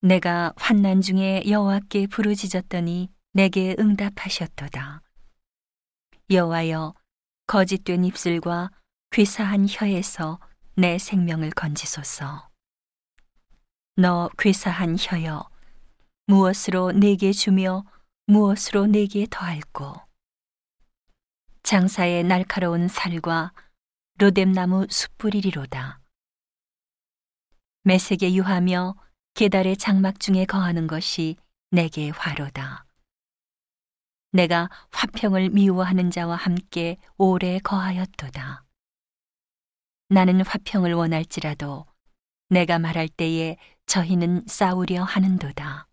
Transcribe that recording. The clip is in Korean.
내가 환난 중에 여호와께 부르짖었더니 내게 응답하셨도다. 여호와여 거짓된 입술과 괴사한 혀에서 내 생명을 건지소서. 너 괴사한 혀여 무엇으로 내게 주며 무엇으로 내게 더할꼬 장사의 날카로운 살과 로뎀나무 숯불이리로다. 매색에 유하며 계달의 장막 중에 거하는 것이 내게 화로다. 내가 화평을 미워하는 자와 함께 오래 거하였도다. 나는 화평을 원할지라도 내가 말할 때에 저희는 싸우려 하는도다.